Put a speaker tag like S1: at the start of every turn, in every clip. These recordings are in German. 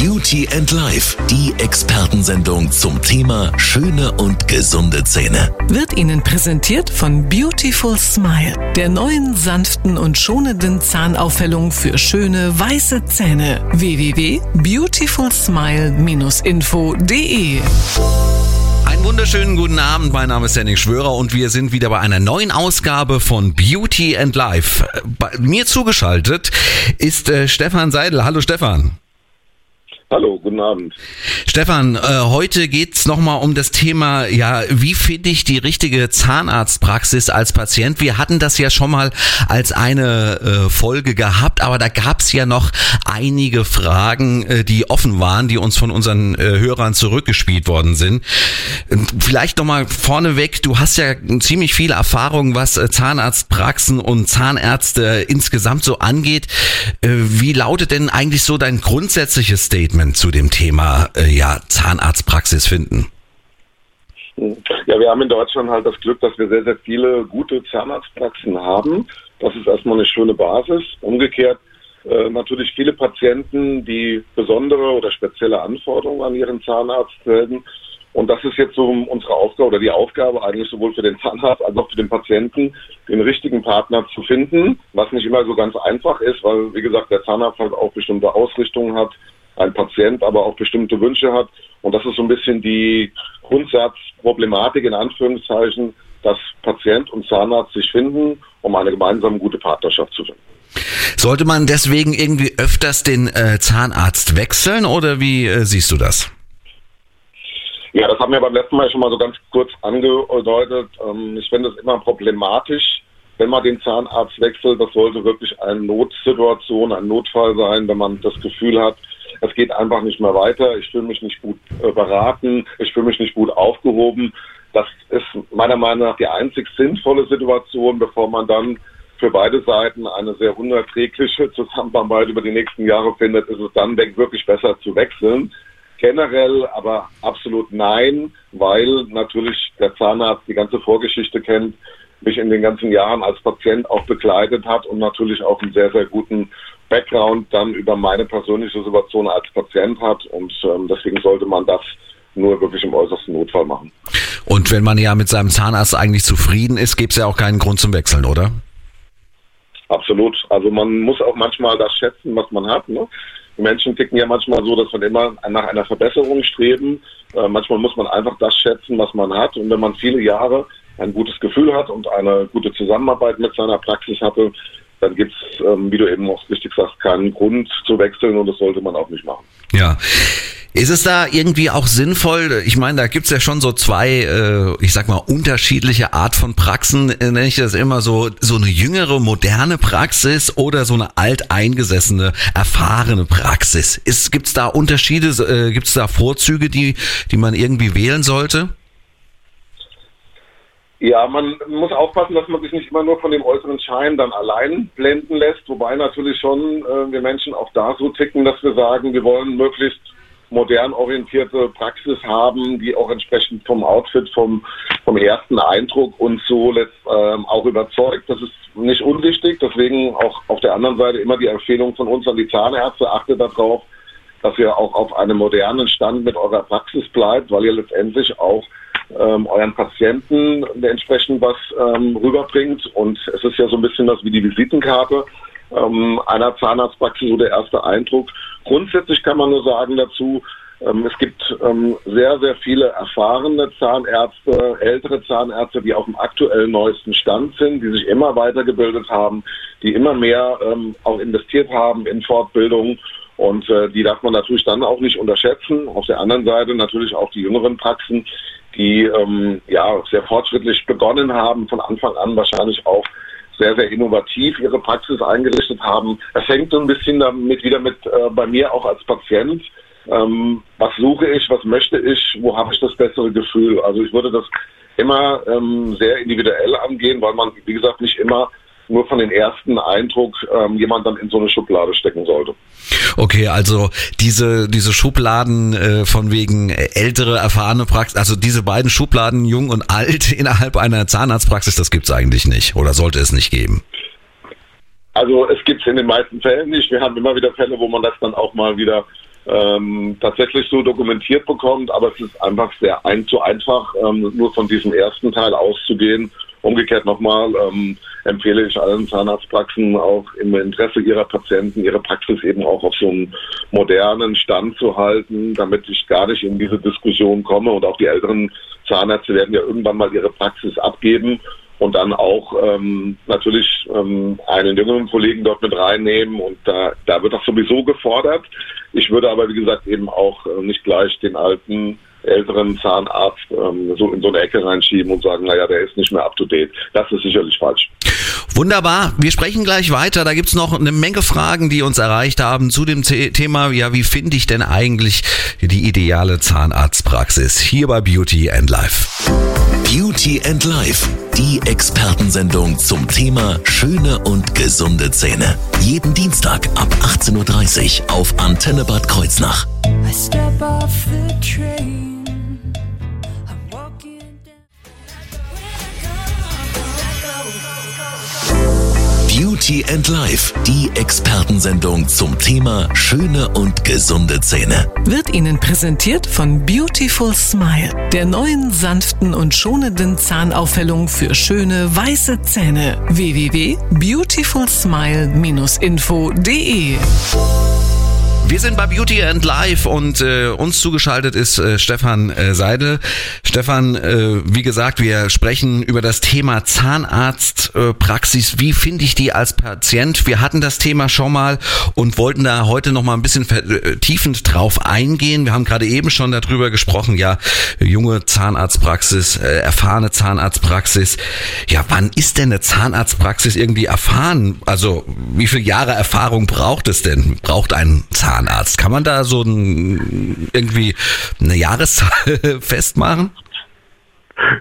S1: Beauty and Life, die Expertensendung zum Thema schöne und gesunde Zähne.
S2: Wird Ihnen präsentiert von Beautiful Smile, der neuen sanften und schonenden Zahnaufhellung für schöne weiße Zähne. www.beautifulsmile-info.de
S3: Einen wunderschönen guten Abend, mein Name ist Henning Schwörer und wir sind wieder bei einer neuen Ausgabe von Beauty and Life. Bei mir zugeschaltet ist äh, Stefan Seidel. Hallo Stefan.
S4: Hallo, guten Abend.
S3: Stefan, äh, heute geht's nochmal um das Thema, ja, wie finde ich die richtige Zahnarztpraxis als Patient? Wir hatten das ja schon mal als eine äh, Folge gehabt, aber da gab's ja noch einige Fragen, äh, die offen waren, die uns von unseren äh, Hörern zurückgespielt worden sind. Ähm, Vielleicht nochmal vorneweg, du hast ja ziemlich viel Erfahrung, was äh, Zahnarztpraxen und Zahnärzte insgesamt so angeht. Äh, Wie lautet denn eigentlich so dein grundsätzliches Statement zu dem Thema äh, ja, Zahnarztpraxis finden?
S4: Ja, wir haben in Deutschland halt das Glück, dass wir sehr, sehr viele gute Zahnarztpraxen haben. Das ist erstmal eine schöne Basis. Umgekehrt äh, natürlich viele Patienten, die besondere oder spezielle Anforderungen an ihren Zahnarzt stellen. Und das ist jetzt so unsere Aufgabe oder die Aufgabe eigentlich sowohl für den Zahnarzt als auch für den Patienten, den richtigen Partner zu finden, was nicht immer so ganz einfach ist, weil, wie gesagt, der Zahnarzt halt auch bestimmte Ausrichtungen hat, ein Patient aber auch bestimmte Wünsche hat. Und das ist so ein bisschen die Grundsatzproblematik in Anführungszeichen, dass Patient und Zahnarzt sich finden, um eine gemeinsame gute Partnerschaft zu finden.
S3: Sollte man deswegen irgendwie öfters den äh, Zahnarzt wechseln oder wie äh, siehst du das?
S4: Ja, das haben wir beim letzten Mal schon mal so ganz kurz angedeutet. Ähm, ich finde es immer problematisch, wenn man den Zahnarzt wechselt. Das sollte wirklich eine Notsituation, ein Notfall sein, wenn man das Gefühl hat, es geht einfach nicht mehr weiter, ich fühle mich nicht gut äh, beraten, ich fühle mich nicht gut aufgehoben. Das ist meiner Meinung nach die einzig sinnvolle Situation, bevor man dann für beide Seiten eine sehr unerträgliche Zusammenarbeit über die nächsten Jahre findet, ist es dann, wirklich besser zu wechseln. Generell aber absolut nein, weil natürlich der Zahnarzt die ganze Vorgeschichte kennt, mich in den ganzen Jahren als Patient auch begleitet hat und natürlich auch einen sehr, sehr guten Background dann über meine persönliche Situation als Patient hat. Und ähm, deswegen sollte man das nur wirklich im äußersten Notfall machen.
S3: Und wenn man ja mit seinem Zahnarzt eigentlich zufrieden ist, gibt's ja auch keinen Grund zum Wechseln, oder?
S4: Absolut. Also man muss auch manchmal das schätzen, was man hat. Ne? Die Menschen ticken ja manchmal so, dass man immer nach einer Verbesserung streben. Äh, manchmal muss man einfach das schätzen, was man hat. Und wenn man viele Jahre ein gutes Gefühl hat und eine gute Zusammenarbeit mit seiner Praxis hatte, dann gibt's, ähm, wie du eben auch richtig sagst, keinen Grund zu wechseln und das sollte man auch nicht machen.
S3: Ja. Ist es da irgendwie auch sinnvoll? Ich meine, da gibt's ja schon so zwei, äh, ich sag mal, unterschiedliche Art von Praxen, äh, nenne ich das immer so, so eine jüngere, moderne Praxis oder so eine alteingesessene, erfahrene Praxis. Ist, gibt's da Unterschiede, äh, gibt's da Vorzüge, die, die man irgendwie wählen sollte?
S4: Ja, man muss aufpassen, dass man sich nicht immer nur von dem äußeren Schein dann allein blenden lässt, wobei natürlich schon äh, wir Menschen auch da so ticken, dass wir sagen, wir wollen möglichst modern orientierte Praxis haben, die auch entsprechend vom Outfit, vom, vom ersten Eindruck uns so letzt, ähm, auch überzeugt. Das ist nicht unwichtig, deswegen auch auf der anderen Seite immer die Empfehlung von uns an die Zahnärzte, achtet darauf, dass ihr auch auf einem modernen Stand mit eurer Praxis bleibt, weil ihr letztendlich auch ähm, euren Patienten entsprechend was ähm, rüberbringt. Und es ist ja so ein bisschen was wie die Visitenkarte ähm, einer Zahnarztpraxis, so der erste Eindruck. Grundsätzlich kann man nur sagen dazu, ähm, es gibt ähm, sehr, sehr viele erfahrene Zahnärzte, ältere Zahnärzte, die auf dem aktuell neuesten Stand sind, die sich immer weitergebildet haben, die immer mehr ähm, auch investiert haben in Fortbildung. Und äh, die darf man natürlich dann auch nicht unterschätzen. Auf der anderen Seite natürlich auch die jüngeren Praxen, die ähm, ja sehr fortschrittlich begonnen haben, von Anfang an wahrscheinlich auch sehr, sehr innovativ ihre Praxis eingerichtet haben. Es hängt so ein bisschen damit wieder mit äh, bei mir auch als Patient. Ähm, was suche ich, was möchte ich, wo habe ich das bessere Gefühl? Also ich würde das immer ähm, sehr individuell angehen, weil man, wie gesagt, nicht immer nur von den ersten Eindruck ähm, jemand dann in so eine Schublade stecken sollte.
S3: Okay, also diese diese Schubladen äh, von wegen ältere, erfahrene Praxis, also diese beiden Schubladen, jung und alt, innerhalb einer Zahnarztpraxis, das gibt's eigentlich nicht oder sollte es nicht geben?
S4: Also es gibt es in den meisten Fällen nicht. Wir haben immer wieder Fälle, wo man das dann auch mal wieder ähm, tatsächlich so dokumentiert bekommt, aber es ist einfach sehr ein, zu einfach, ähm, nur von diesem ersten Teil auszugehen. Umgekehrt nochmal ähm, empfehle ich allen Zahnarztpraxen auch im Interesse ihrer Patienten ihre Praxis eben auch auf so einen modernen Stand zu halten, damit ich gar nicht in diese Diskussion komme. Und auch die älteren Zahnärzte werden ja irgendwann mal ihre Praxis abgeben und dann auch ähm, natürlich ähm, einen jüngeren Kollegen dort mit reinnehmen und da, da wird das sowieso gefordert. Ich würde aber, wie gesagt, eben auch äh, nicht gleich den alten älteren Zahnarzt ähm, so in so eine Ecke reinschieben und sagen, naja, der ist nicht mehr up to date. Das ist sicherlich falsch.
S3: Wunderbar. Wir sprechen gleich weiter. Da gibt's noch eine Menge Fragen, die uns erreicht haben zu dem Thema, ja, wie finde ich denn eigentlich die ideale Zahnarztpraxis hier bei Beauty and Life?
S1: Beauty and Life, die Expertensendung zum Thema schöne und gesunde Zähne. Jeden Dienstag ab 18.30 Uhr auf Antenne Bad Kreuznach. I step off the train. Beauty and Life, die Expertensendung zum Thema schöne und gesunde Zähne.
S2: Wird Ihnen präsentiert von Beautiful Smile, der neuen sanften und schonenden Zahnaufhellung für schöne weiße Zähne. www.beautifulsmile-info.de
S3: wir sind bei Beauty and Life und äh, uns zugeschaltet ist äh, Stefan äh, Seidel. Stefan, äh, wie gesagt, wir sprechen über das Thema Zahnarztpraxis. Äh, wie finde ich die als Patient? Wir hatten das Thema schon mal und wollten da heute noch mal ein bisschen vertiefend drauf eingehen. Wir haben gerade eben schon darüber gesprochen, ja, junge Zahnarztpraxis, äh, erfahrene Zahnarztpraxis. Ja, wann ist denn eine Zahnarztpraxis irgendwie erfahren? Also, wie viele Jahre Erfahrung braucht es denn? Braucht ein Zahnarzt Zahnarzt. Kann man da so ein, irgendwie eine Jahreszahl festmachen?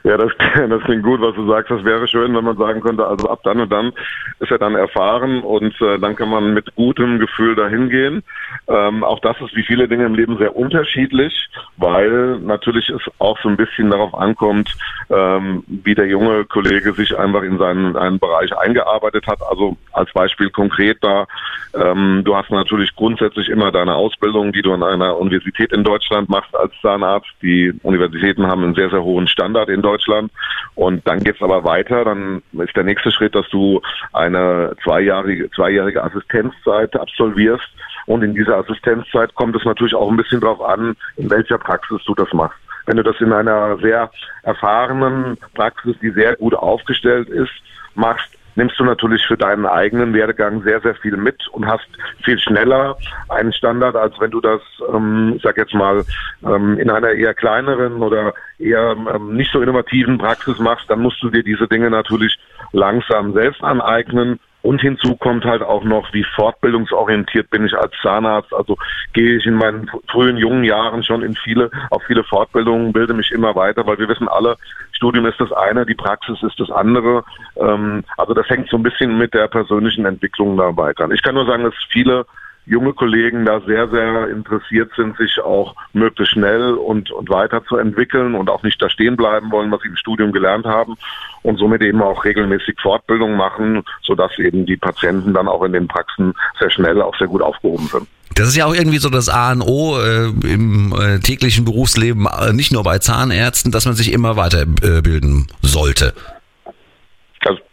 S4: Ja, das, das klingt gut, was du sagst. Das wäre schön, wenn man sagen könnte, also ab dann und dann ist er dann erfahren und äh, dann kann man mit gutem Gefühl dahin gehen. Ähm, auch das ist wie viele Dinge im Leben sehr unterschiedlich, weil natürlich es auch so ein bisschen darauf ankommt, ähm, wie der junge Kollege sich einfach in seinen einen Bereich eingearbeitet hat. Also als Beispiel konkret da, ähm, du hast natürlich grundsätzlich immer deine Ausbildung, die du an einer Universität in Deutschland machst als Zahnarzt. Die Universitäten haben einen sehr, sehr hohen Standard Monat in Deutschland. Und dann geht es aber weiter. Dann ist der nächste Schritt, dass du eine zweijährige, zweijährige Assistenzzeit absolvierst. Und in dieser Assistenzzeit kommt es natürlich auch ein bisschen darauf an, in welcher Praxis du das machst. Wenn du das in einer sehr erfahrenen Praxis, die sehr gut aufgestellt ist, machst, nimmst du natürlich für deinen eigenen Werdegang sehr, sehr viel mit und hast viel schneller einen Standard, als wenn du das, ähm, ich sag jetzt mal, ähm, in einer eher kleineren oder eher ähm, nicht so innovativen Praxis machst, dann musst du dir diese Dinge natürlich langsam selbst aneignen und hinzu kommt halt auch noch, wie fortbildungsorientiert bin ich als Zahnarzt. Also gehe ich in meinen frühen jungen Jahren schon in viele, auf viele Fortbildungen, bilde mich immer weiter, weil wir wissen alle, Studium ist das eine, die Praxis ist das andere. Ähm, also das hängt so ein bisschen mit der persönlichen Entwicklung da weiter. Ich kann nur sagen, dass viele junge Kollegen da sehr, sehr interessiert sind, sich auch möglichst schnell und, und weiterzuentwickeln und auch nicht da stehen bleiben wollen, was sie im Studium gelernt haben und somit eben auch regelmäßig Fortbildung machen, sodass eben die Patienten dann auch in den Praxen sehr schnell auch sehr gut aufgehoben sind.
S3: Das ist ja auch irgendwie so das A und O äh, im äh, täglichen Berufsleben, äh, nicht nur bei Zahnärzten, dass man sich immer weiterbilden sollte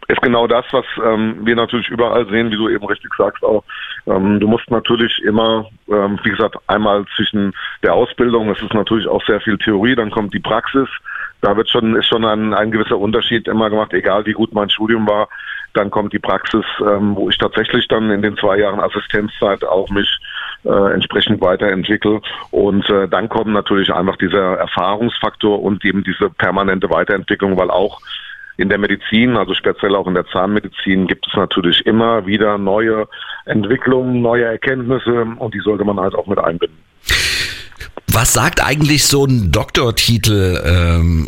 S4: ist genau das, was ähm, wir natürlich überall sehen, wie du eben richtig sagst auch. Ähm, du musst natürlich immer, ähm, wie gesagt, einmal zwischen der Ausbildung, es ist natürlich auch sehr viel Theorie, dann kommt die Praxis. Da wird schon, ist schon ein, ein gewisser Unterschied immer gemacht, egal wie gut mein Studium war. Dann kommt die Praxis, ähm, wo ich tatsächlich dann in den zwei Jahren Assistenzzeit auch mich äh, entsprechend weiterentwickle. Und äh, dann kommt natürlich einfach dieser Erfahrungsfaktor und eben diese permanente Weiterentwicklung, weil auch in der Medizin, also speziell auch in der Zahnmedizin, gibt es natürlich immer wieder neue Entwicklungen, neue Erkenntnisse und die sollte man halt auch mit einbinden.
S3: Was sagt eigentlich so ein Doktortitel ähm,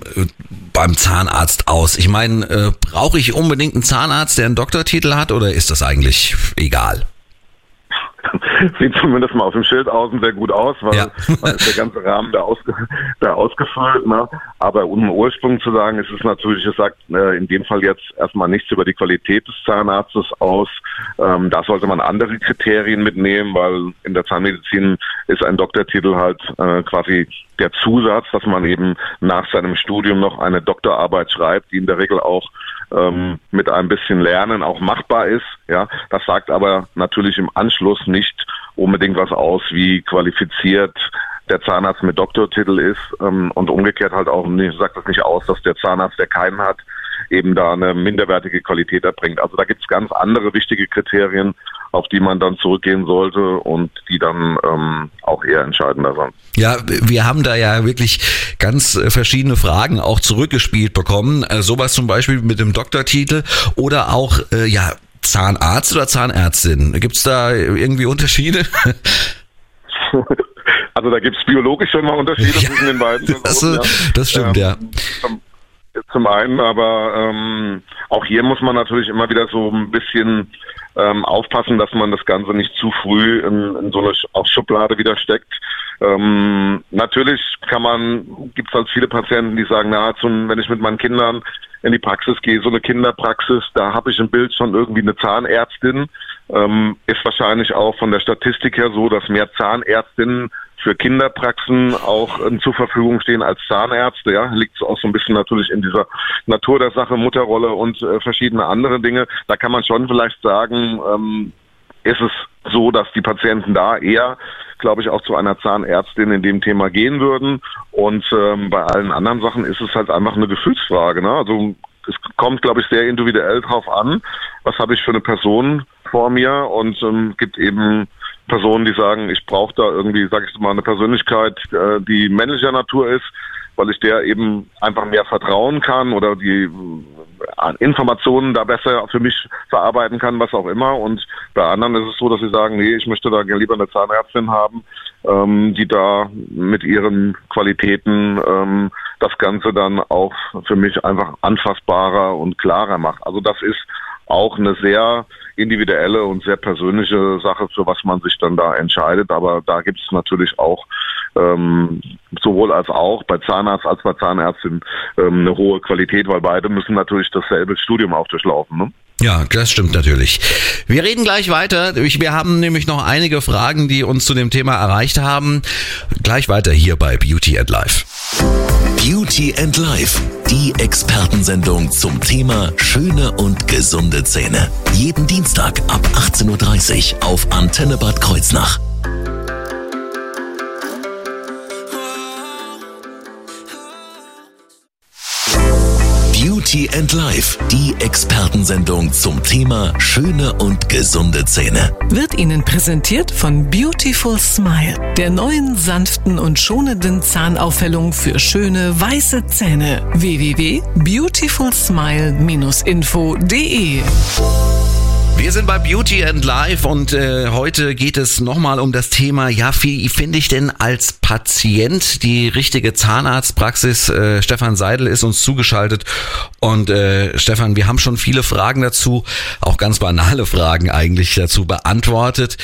S3: beim Zahnarzt aus? Ich meine, äh, brauche ich unbedingt einen Zahnarzt, der einen Doktortitel hat oder ist das eigentlich egal?
S4: sieht zumindest mal auf dem Schild außen sehr gut aus, weil, ja. weil ist der ganze Rahmen da, ausge, da ausgefüllt. Ne? Aber um Ursprung zu sagen, ist es natürlich, es sagt äh, in dem Fall jetzt erstmal nichts über die Qualität des Zahnarztes aus. Ähm, da sollte man andere Kriterien mitnehmen, weil in der Zahnmedizin ist ein Doktortitel halt äh, quasi der Zusatz, dass man eben nach seinem Studium noch eine Doktorarbeit schreibt, die in der Regel auch ähm, mit ein bisschen Lernen auch machbar ist. Ja, das sagt aber natürlich im Anschluss nicht unbedingt was aus, wie qualifiziert der Zahnarzt mit Doktortitel ist ähm, und umgekehrt halt auch sagt das nicht aus, dass der Zahnarzt, der keinen hat, eben da eine minderwertige Qualität erbringt. Also da gibt es ganz andere wichtige Kriterien, auf die man dann zurückgehen sollte und die dann ähm, auch eher entscheidender sind.
S3: Ja, wir haben da ja wirklich ganz äh, verschiedene Fragen auch zurückgespielt bekommen. Äh, sowas zum Beispiel mit dem Doktortitel oder auch, äh, ja, Zahnarzt oder Zahnärztin. Gibt es da irgendwie Unterschiede?
S4: Also da gibt es biologisch schon mal Unterschiede ja, zwischen den beiden.
S3: Das, ja. das stimmt, ähm, ja.
S4: Zum, zum, einen, aber ähm, auch hier muss man natürlich immer wieder so ein bisschen ähm, aufpassen, dass man das Ganze nicht zu früh in, in so eine Schublade wieder steckt. Ähm, natürlich kann man, gibt es halt viele Patienten, die sagen, na, zum, wenn ich mit meinen Kindern in die Praxis gehe, so eine Kinderpraxis, da habe ich im Bild schon irgendwie eine Zahnärztin. Ähm, ist wahrscheinlich auch von der Statistik her so, dass mehr Zahnärztinnen für Kinderpraxen auch äh, zur Verfügung stehen als Zahnärzte. Ja, liegt auch so ein bisschen natürlich in dieser Natur der Sache, Mutterrolle und äh, verschiedene andere Dinge. Da kann man schon vielleicht sagen, ähm, ist es so, dass die Patienten da eher, glaube ich, auch zu einer Zahnärztin in dem Thema gehen würden. Und ähm, bei allen anderen Sachen ist es halt einfach eine Gefühlsfrage. Ne? Also es kommt, glaube ich, sehr individuell drauf an, was habe ich für eine Person vor mir und ähm, gibt eben Personen, die sagen, ich brauche da irgendwie, sage ich mal, eine Persönlichkeit, äh, die männlicher Natur ist, weil ich der eben einfach mehr vertrauen kann oder die äh, Informationen da besser für mich verarbeiten kann, was auch immer. Und bei anderen ist es so, dass sie sagen, nee, ich möchte da lieber eine Zahnärztin haben, ähm, die da mit ihren Qualitäten ähm, das Ganze dann auch für mich einfach anfassbarer und klarer macht. Also das ist auch eine sehr individuelle und sehr persönliche Sache, für was man sich dann da entscheidet. Aber da gibt es natürlich auch ähm, sowohl als auch bei Zahnarzt als bei Zahnärztin ähm, eine hohe Qualität, weil beide müssen natürlich dasselbe Studium auch durchlaufen. Ne?
S3: Ja, das stimmt natürlich. Wir reden gleich weiter. Wir haben nämlich noch einige Fragen, die uns zu dem Thema erreicht haben. Gleich weiter hier bei Beauty and Life.
S1: Beauty and Life, die Expertensendung zum Thema schöne und gesunde Zähne. Jeden Dienstag ab 18.30 Uhr auf Antenne Bad Kreuznach. Beauty and Life, die Expertensendung zum Thema schöne und gesunde Zähne.
S2: Wird Ihnen präsentiert von Beautiful Smile, der neuen sanften und schonenden Zahnaufhellung für schöne weiße Zähne. www.beautifulsmile-info.de
S3: wir sind bei Beauty and Life und äh, heute geht es nochmal um das Thema, ja, wie finde ich denn als Patient die richtige Zahnarztpraxis? Äh, Stefan Seidel ist uns zugeschaltet und äh, Stefan, wir haben schon viele Fragen dazu, auch ganz banale Fragen eigentlich dazu beantwortet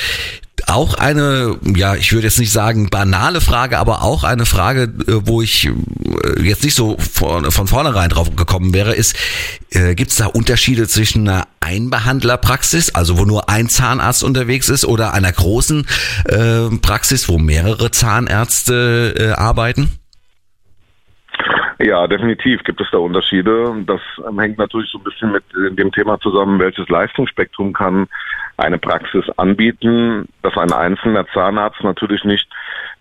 S3: auch eine, ja, ich würde jetzt nicht sagen banale Frage, aber auch eine Frage, äh, wo ich äh, jetzt nicht so von, von vornherein drauf gekommen wäre, ist, äh, gibt es da Unterschiede zwischen einer Einbehandlerpraxis, also wo nur ein Zahnarzt unterwegs ist, oder einer großen äh, Praxis, wo mehrere Zahnärzte äh, arbeiten?
S4: Ja, definitiv gibt es da Unterschiede. Das ähm, hängt natürlich so ein bisschen mit dem Thema zusammen, welches Leistungsspektrum kann eine Praxis anbieten, dass ein einzelner Zahnarzt natürlich nicht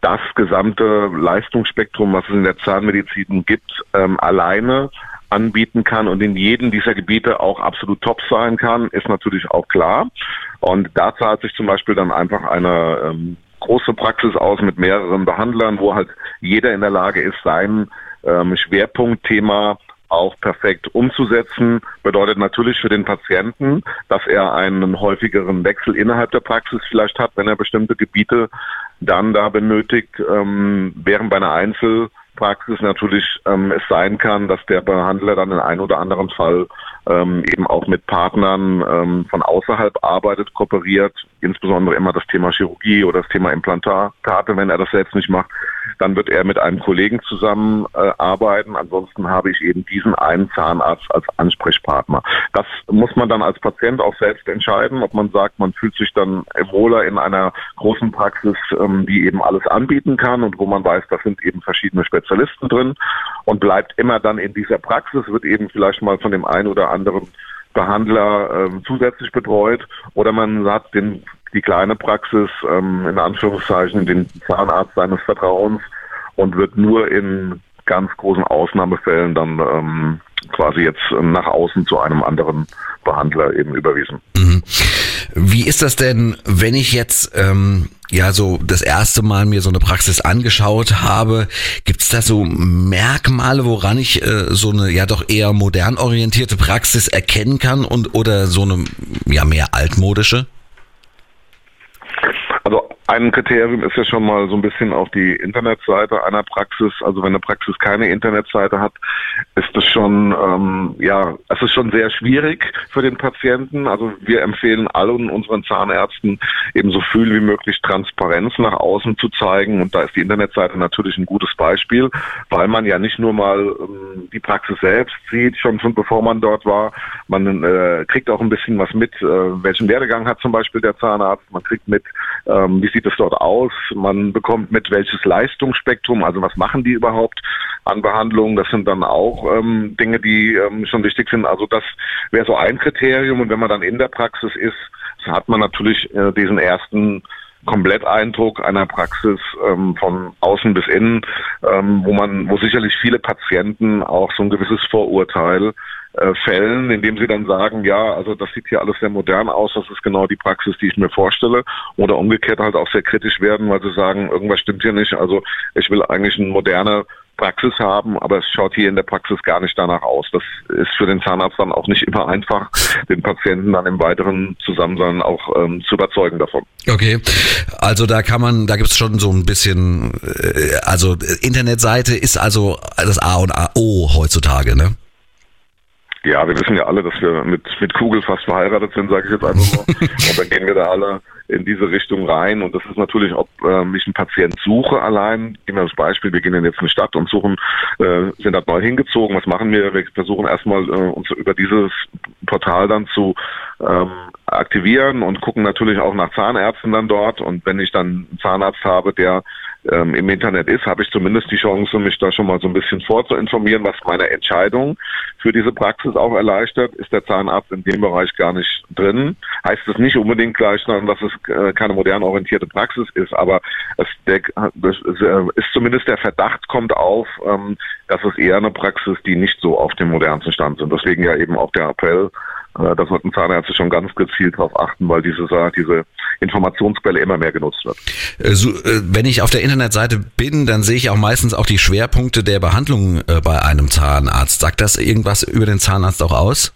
S4: das gesamte Leistungsspektrum, was es in der Zahnmedizin gibt, ähm, alleine anbieten kann und in jedem dieser Gebiete auch absolut top sein kann, ist natürlich auch klar. Und da zahlt sich zum Beispiel dann einfach eine ähm, große Praxis aus mit mehreren Behandlern, wo halt jeder in der Lage ist, sein ähm, Schwerpunktthema auch perfekt umzusetzen, bedeutet natürlich für den Patienten, dass er einen häufigeren Wechsel innerhalb der Praxis vielleicht hat, wenn er bestimmte Gebiete dann da benötigt, ähm, während bei einer Einzelpraxis natürlich ähm, es sein kann, dass der Behandler dann in einem oder anderen Fall ähm, eben auch mit Partnern ähm, von außerhalb arbeitet, kooperiert, insbesondere immer das Thema Chirurgie oder das Thema Implantate, wenn er das selbst nicht macht. Dann wird er mit einem Kollegen zusammen äh. Ansonsten habe ich eben diesen einen Zahnarzt als Ansprechpartner. Das muss man dann als Patient auch selbst entscheiden, ob man sagt, man fühlt sich dann wohler in einer großen Praxis, ähm, die eben alles anbieten kann und wo man weiß, da sind eben verschiedene Spezialisten drin und bleibt immer dann in dieser Praxis, wird eben vielleicht mal von dem einen oder anderen Behandler ähm, zusätzlich betreut oder man hat den, die kleine Praxis ähm, in Anführungszeichen den Zahnarzt seines Vertrauens und wird nur in ganz großen Ausnahmefällen dann ähm, quasi jetzt nach außen zu einem anderen Behandler eben überwiesen. Mhm.
S3: Wie ist das denn, wenn ich jetzt ähm, ja so das erste Mal mir so eine Praxis angeschaut habe? Gibt es da so Merkmale, woran ich äh, so eine ja doch eher modern orientierte Praxis erkennen kann und oder so eine ja mehr altmodische?
S4: Ein Kriterium ist ja schon mal so ein bisschen auf die Internetseite einer Praxis. Also wenn eine Praxis keine Internetseite hat, ist es schon, ähm, ja, es ist schon sehr schwierig für den Patienten. Also wir empfehlen allen unseren Zahnärzten eben so viel wie möglich Transparenz nach außen zu zeigen. Und da ist die Internetseite natürlich ein gutes Beispiel, weil man ja nicht nur mal ähm, die Praxis selbst sieht, schon von bevor man dort war. Man äh, kriegt auch ein bisschen was mit, äh, welchen Werdegang hat zum Beispiel der Zahnarzt. Man kriegt mit, ähm, wie sieht es dort aus? Man bekommt mit welches Leistungsspektrum, also was machen die überhaupt an Behandlungen? Das sind dann auch ähm, Dinge, die ähm, schon wichtig sind. Also das wäre so ein Kriterium. Und wenn man dann in der Praxis ist, hat man natürlich äh, diesen ersten Kompletteindruck einer Praxis ähm, von außen bis innen, ähm, wo man, wo sicherlich viele Patienten auch so ein gewisses Vorurteil äh, Fällen, indem sie dann sagen, ja, also das sieht hier alles sehr modern aus, das ist genau die Praxis, die ich mir vorstelle. Oder umgekehrt halt auch sehr kritisch werden, weil sie sagen, irgendwas stimmt hier nicht. Also ich will eigentlich eine moderne Praxis haben, aber es schaut hier in der Praxis gar nicht danach aus. Das ist für den Zahnarzt dann auch nicht immer einfach, den Patienten dann im weiteren Zusammensein auch ähm, zu überzeugen davon.
S3: Okay, also da kann man, da gibt es schon so ein bisschen, äh, also Internetseite ist also das A und O heutzutage, ne?
S4: Ja, wir wissen ja alle, dass wir mit, mit Kugel fast verheiratet sind, sage ich jetzt einfach mal. und dann gehen wir da alle in diese Richtung rein. Und das ist natürlich, ob äh, ich einen Patient suche allein. Nehmen wir das Beispiel, wir gehen in jetzt eine Stadt und suchen, äh, sind dort neu hingezogen. Was machen wir? Wir versuchen erstmal äh, uns über dieses Portal dann zu ähm, aktivieren und gucken natürlich auch nach Zahnärzten dann dort. Und wenn ich dann einen Zahnarzt habe, der ähm, im Internet ist, habe ich zumindest die Chance, mich da schon mal so ein bisschen vorzuinformieren, was meine Entscheidung für diese Praxis auch erleichtert. Ist der Zahnarzt in dem Bereich gar nicht drin? Heißt es nicht unbedingt gleich, dass es äh, keine modern orientierte Praxis ist, aber es, der, äh, ist zumindest der Verdacht kommt auf, ähm, dass es eher eine Praxis, die nicht so auf dem modernsten Stand sind. Deswegen ja eben auch der Appell, da sollten Zahnärzte schon ganz gezielt darauf achten, weil diese, diese Informationsquelle immer mehr genutzt wird.
S3: Also, wenn ich auf der Internetseite bin, dann sehe ich auch meistens auch die Schwerpunkte der Behandlung bei einem Zahnarzt. Sagt das irgendwas über den Zahnarzt auch aus?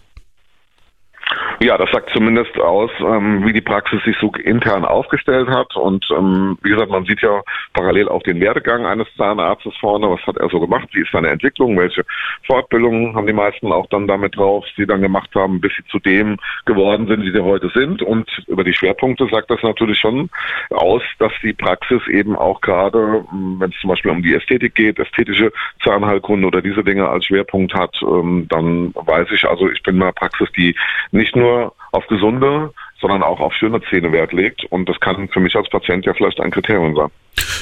S4: Ja, das sagt zumindest aus, ähm, wie die Praxis sich so intern aufgestellt hat. Und ähm, wie gesagt, man sieht ja parallel auch den Werdegang eines Zahnarztes vorne. Was hat er so gemacht? Wie ist seine Entwicklung? Welche Fortbildungen haben die meisten auch dann damit drauf, die dann gemacht haben, bis sie zu dem geworden sind, die sie heute sind. Und über die Schwerpunkte sagt das natürlich schon aus, dass die Praxis eben auch gerade, ähm, wenn es zum Beispiel um die Ästhetik geht, ästhetische Zahnheilkunde oder diese Dinge als Schwerpunkt hat, ähm, dann weiß ich, also ich bin in einer Praxis, die nicht nur auf gesunde, sondern auch auf schöne Zähne Wert legt. Und das kann für mich als Patient ja vielleicht ein Kriterium sein.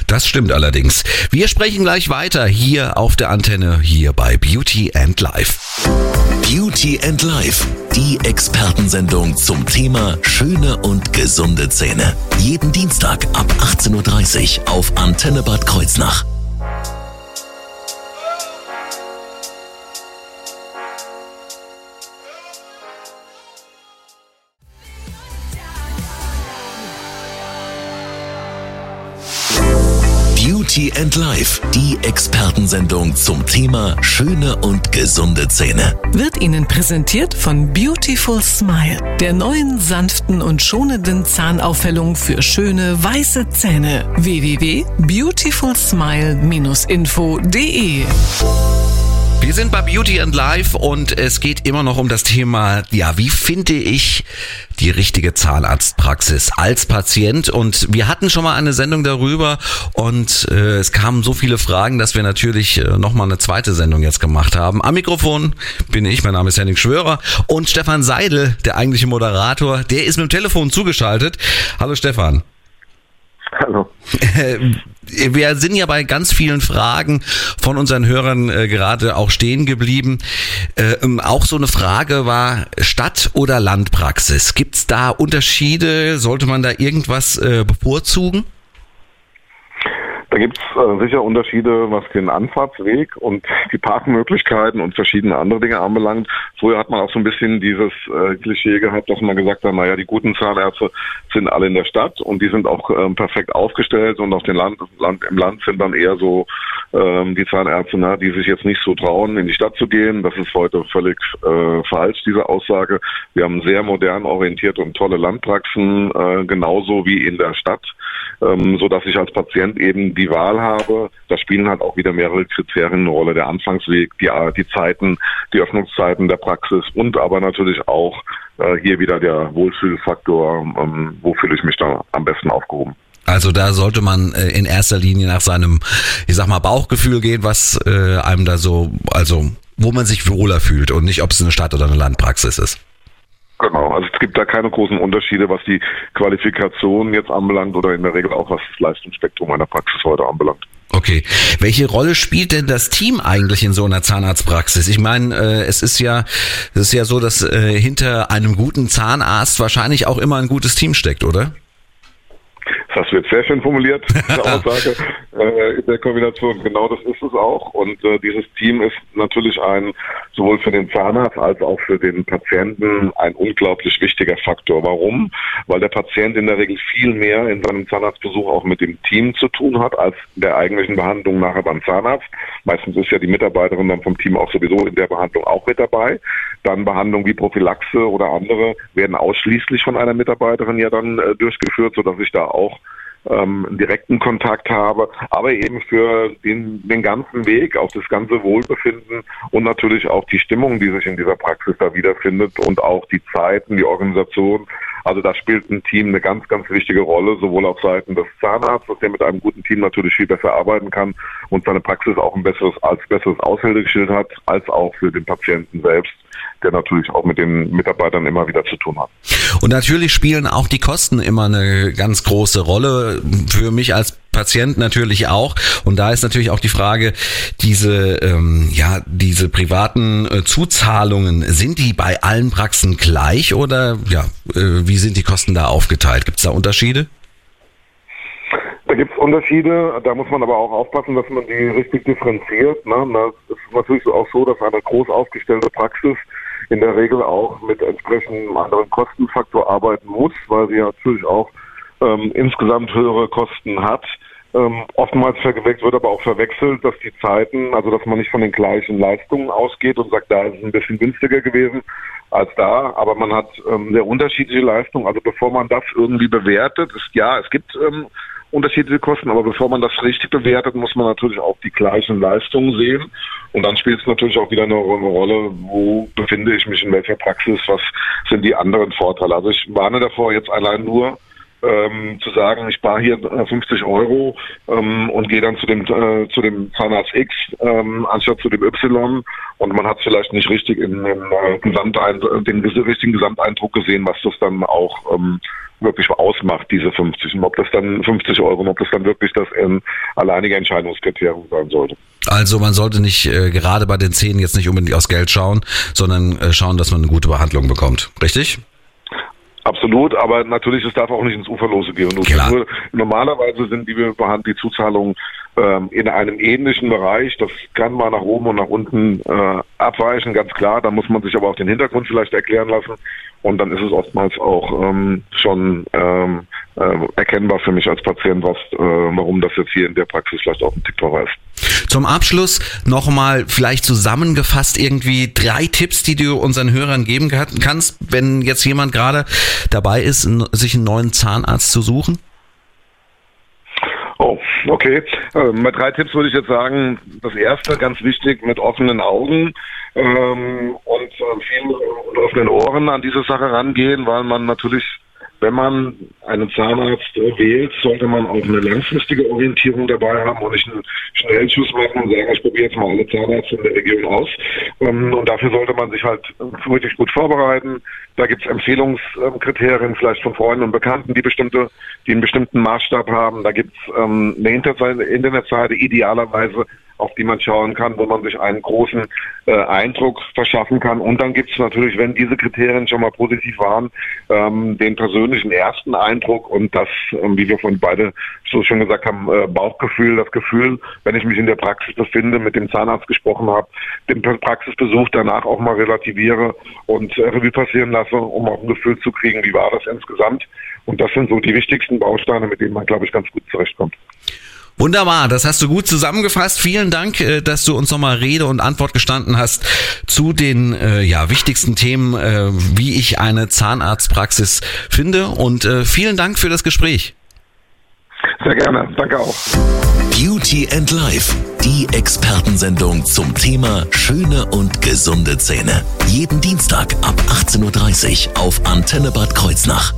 S3: Das stimmt allerdings. Wir sprechen gleich weiter hier auf der Antenne, hier bei Beauty and Life.
S1: Beauty and Life, die Expertensendung zum Thema schöne und gesunde Zähne. Jeden Dienstag ab 18.30 Uhr auf Antenne Bad Kreuznach. Beauty and Life, die Expertensendung zum Thema schöne und gesunde Zähne.
S2: Wird Ihnen präsentiert von Beautiful Smile, der neuen sanften und schonenden Zahnaufhellung für schöne weiße Zähne. www.beautifulsmile-info.de
S3: Wir sind bei Beauty and Life und es geht immer noch um das Thema, ja, wie finde ich die richtige Zahnarztpraxis als Patient? Und wir hatten schon mal eine Sendung darüber und äh, es kamen so viele Fragen, dass wir natürlich äh, nochmal eine zweite Sendung jetzt gemacht haben. Am Mikrofon bin ich, mein Name ist Henning Schwörer und Stefan Seidel, der eigentliche Moderator, der ist mit dem Telefon zugeschaltet. Hallo Stefan.
S4: Hallo.
S3: Wir sind ja bei ganz vielen Fragen von unseren Hörern äh, gerade auch stehen geblieben. Äh, auch so eine Frage war Stadt- oder Landpraxis. Gibt es da Unterschiede? Sollte man da irgendwas äh, bevorzugen?
S4: Da gibt es äh, sicher Unterschiede, was den Anfahrtsweg und die Parkmöglichkeiten und verschiedene andere Dinge anbelangt. Früher hat man auch so ein bisschen dieses äh, Klischee gehabt, dass man gesagt hat, naja, die guten Zahnärzte sind alle in der Stadt und die sind auch ähm, perfekt aufgestellt und auf dem Land, Land, im Land sind dann eher so ähm, die Zahnärzte, na, die sich jetzt nicht so trauen, in die Stadt zu gehen. Das ist heute völlig äh, falsch, diese Aussage. Wir haben sehr modern orientierte und tolle Landpraxen, äh, genauso wie in der Stadt ähm, so dass ich als Patient eben die Wahl habe. Da spielen halt auch wieder mehrere Kriterien eine Rolle. Der Anfangsweg, die, die Zeiten, die Öffnungszeiten der Praxis und aber natürlich auch äh, hier wieder der Wohlfühlfaktor, ähm, wo fühle ich mich da am besten aufgehoben.
S3: Also da sollte man äh, in erster Linie nach seinem, ich sag mal, Bauchgefühl gehen, was äh, einem da so, also wo man sich wohler fühlt und nicht, ob es eine Stadt oder eine Landpraxis ist.
S4: Genau, also es gibt da keine großen Unterschiede, was die Qualifikation jetzt anbelangt oder in der Regel auch was das Leistungsspektrum einer Praxis heute anbelangt.
S3: Okay. Welche Rolle spielt denn das Team eigentlich in so einer Zahnarztpraxis? Ich meine, äh, es ist ja, es ist ja so, dass äh, hinter einem guten Zahnarzt wahrscheinlich auch immer ein gutes Team steckt, oder?
S4: Das wird sehr schön formuliert, diese Aussage äh, in der Kombination. Genau das ist es auch. Und äh, dieses Team ist natürlich ein, sowohl für den Zahnarzt als auch für den Patienten ein unglaublich wichtiger Faktor. Warum? Weil der Patient in der Regel viel mehr in seinem Zahnarztbesuch auch mit dem Team zu tun hat, als in der eigentlichen Behandlung nachher beim Zahnarzt. Meistens ist ja die Mitarbeiterin dann vom Team auch sowieso in der Behandlung auch mit dabei. Dann Behandlungen wie Prophylaxe oder andere werden ausschließlich von einer Mitarbeiterin ja dann äh, durchgeführt, sodass ich da auch ähm, direkten Kontakt habe, aber eben für den, den ganzen Weg, auch das ganze Wohlbefinden und natürlich auch die Stimmung, die sich in dieser Praxis da wiederfindet und auch die Zeiten, die Organisation. Also da spielt ein Team eine ganz, ganz wichtige Rolle, sowohl auf Seiten des Zahnarztes, der mit einem guten Team natürlich viel besser arbeiten kann und seine Praxis auch ein besseres, als besseres Aushältegeschild hat, als auch für den Patienten selbst der natürlich auch mit den Mitarbeitern immer wieder zu tun hat.
S3: Und natürlich spielen auch die Kosten immer eine ganz große Rolle. Für mich als Patient natürlich auch. Und da ist natürlich auch die Frage, diese, ähm, ja, diese privaten äh, Zuzahlungen, sind die bei allen Praxen gleich oder ja, äh, wie sind die Kosten da aufgeteilt? Gibt es da Unterschiede?
S4: Da gibt es Unterschiede, da muss man aber auch aufpassen, dass man die richtig differenziert. Ne? Das ist natürlich auch so, dass eine groß aufgestellte Praxis in der Regel auch mit entsprechendem anderen Kostenfaktor arbeiten muss, weil sie natürlich auch ähm, insgesamt höhere Kosten hat. Ähm, oftmals verwechselt wird aber auch verwechselt, dass die Zeiten, also dass man nicht von den gleichen Leistungen ausgeht und sagt, da ist es ein bisschen günstiger gewesen als da, aber man hat ähm, sehr unterschiedliche Leistungen. Also bevor man das irgendwie bewertet, ist ja, es gibt ähm, unterschiedliche Kosten, aber bevor man das richtig bewertet, muss man natürlich auch die gleichen Leistungen sehen. Und dann spielt es natürlich auch wieder eine, Rolle, wo befinde ich mich in welcher Praxis, was sind die anderen Vorteile. Also ich warne davor, jetzt allein nur ähm, zu sagen, ich spare hier 50 Euro ähm, und gehe dann zu dem äh, zu dem Zahnarzt X ähm, anstatt zu dem Y und man hat vielleicht nicht richtig in, in äh, Gesamteindruck, den richtigen Gesamteindruck gesehen, was das dann auch ähm, wirklich ausmacht, diese 50. Und ob das dann 50 Euro und ob das dann wirklich das ähm, alleinige Entscheidungskriterium sein sollte.
S3: Also man sollte nicht äh, gerade bei den Zähnen jetzt nicht unbedingt aufs Geld schauen, sondern äh, schauen, dass man eine gute Behandlung bekommt. Richtig?
S4: Absolut, aber natürlich, es darf auch nicht ins Uferlose gehen. Nur, normalerweise sind die, die Zuzahlungen ähm, in einem ähnlichen Bereich. Das kann mal nach oben und nach unten äh, abweichen, ganz klar. Da muss man sich aber auch den Hintergrund vielleicht erklären lassen. Und dann ist es oftmals auch ähm, schon ähm, äh, erkennbar für mich als Patient, was, äh, warum das jetzt hier in der Praxis vielleicht auch ein Tick ist.
S3: Zum Abschluss nochmal vielleicht zusammengefasst irgendwie drei Tipps, die du unseren Hörern geben kannst, wenn jetzt jemand gerade dabei ist, sich einen neuen Zahnarzt zu suchen?
S4: Oh, Okay, äh, mit drei Tipps würde ich jetzt sagen, das erste, ganz wichtig, mit offenen Augen ähm, und äh, viel mit offenen Ohren an diese Sache rangehen, weil man natürlich wenn man einen Zahnarzt wählt, sollte man auch eine langfristige Orientierung dabei haben und nicht einen Schnellschuss machen und sagen, ich probiere jetzt mal alle Zahnärzte in der Region aus. Ähm, und dafür sollte man sich halt wirklich gut vorbereiten. Da gibt es Empfehlungskriterien vielleicht von Freunden und Bekannten, die bestimmte, die einen bestimmten Maßstab haben. Da gibt es ähm, eine Internetseite idealerweise auf die man schauen kann, wo man sich einen großen äh, Eindruck verschaffen kann. Und dann gibt es natürlich, wenn diese Kriterien schon mal positiv waren, ähm, den persönlichen ersten Eindruck und das, ähm, wie wir von beide so schon gesagt haben, äh, Bauchgefühl, das Gefühl, wenn ich mich in der Praxis befinde, mit dem Zahnarzt gesprochen habe, den Praxisbesuch danach auch mal relativiere und äh, Revue passieren lasse, um auch ein Gefühl zu kriegen, wie war das insgesamt. Und das sind so die wichtigsten Bausteine, mit denen man, glaube ich, ganz gut zurechtkommt.
S3: Wunderbar, das hast du gut zusammengefasst. Vielen Dank, äh, dass du uns nochmal Rede und Antwort gestanden hast zu den äh, ja, wichtigsten Themen, äh, wie ich eine Zahnarztpraxis finde. Und äh, vielen Dank für das Gespräch.
S4: Sehr gerne, danke auch.
S1: Beauty and Life, die Expertensendung zum Thema schöne und gesunde Zähne. Jeden Dienstag ab 18.30 Uhr auf Antenne Bad Kreuznach.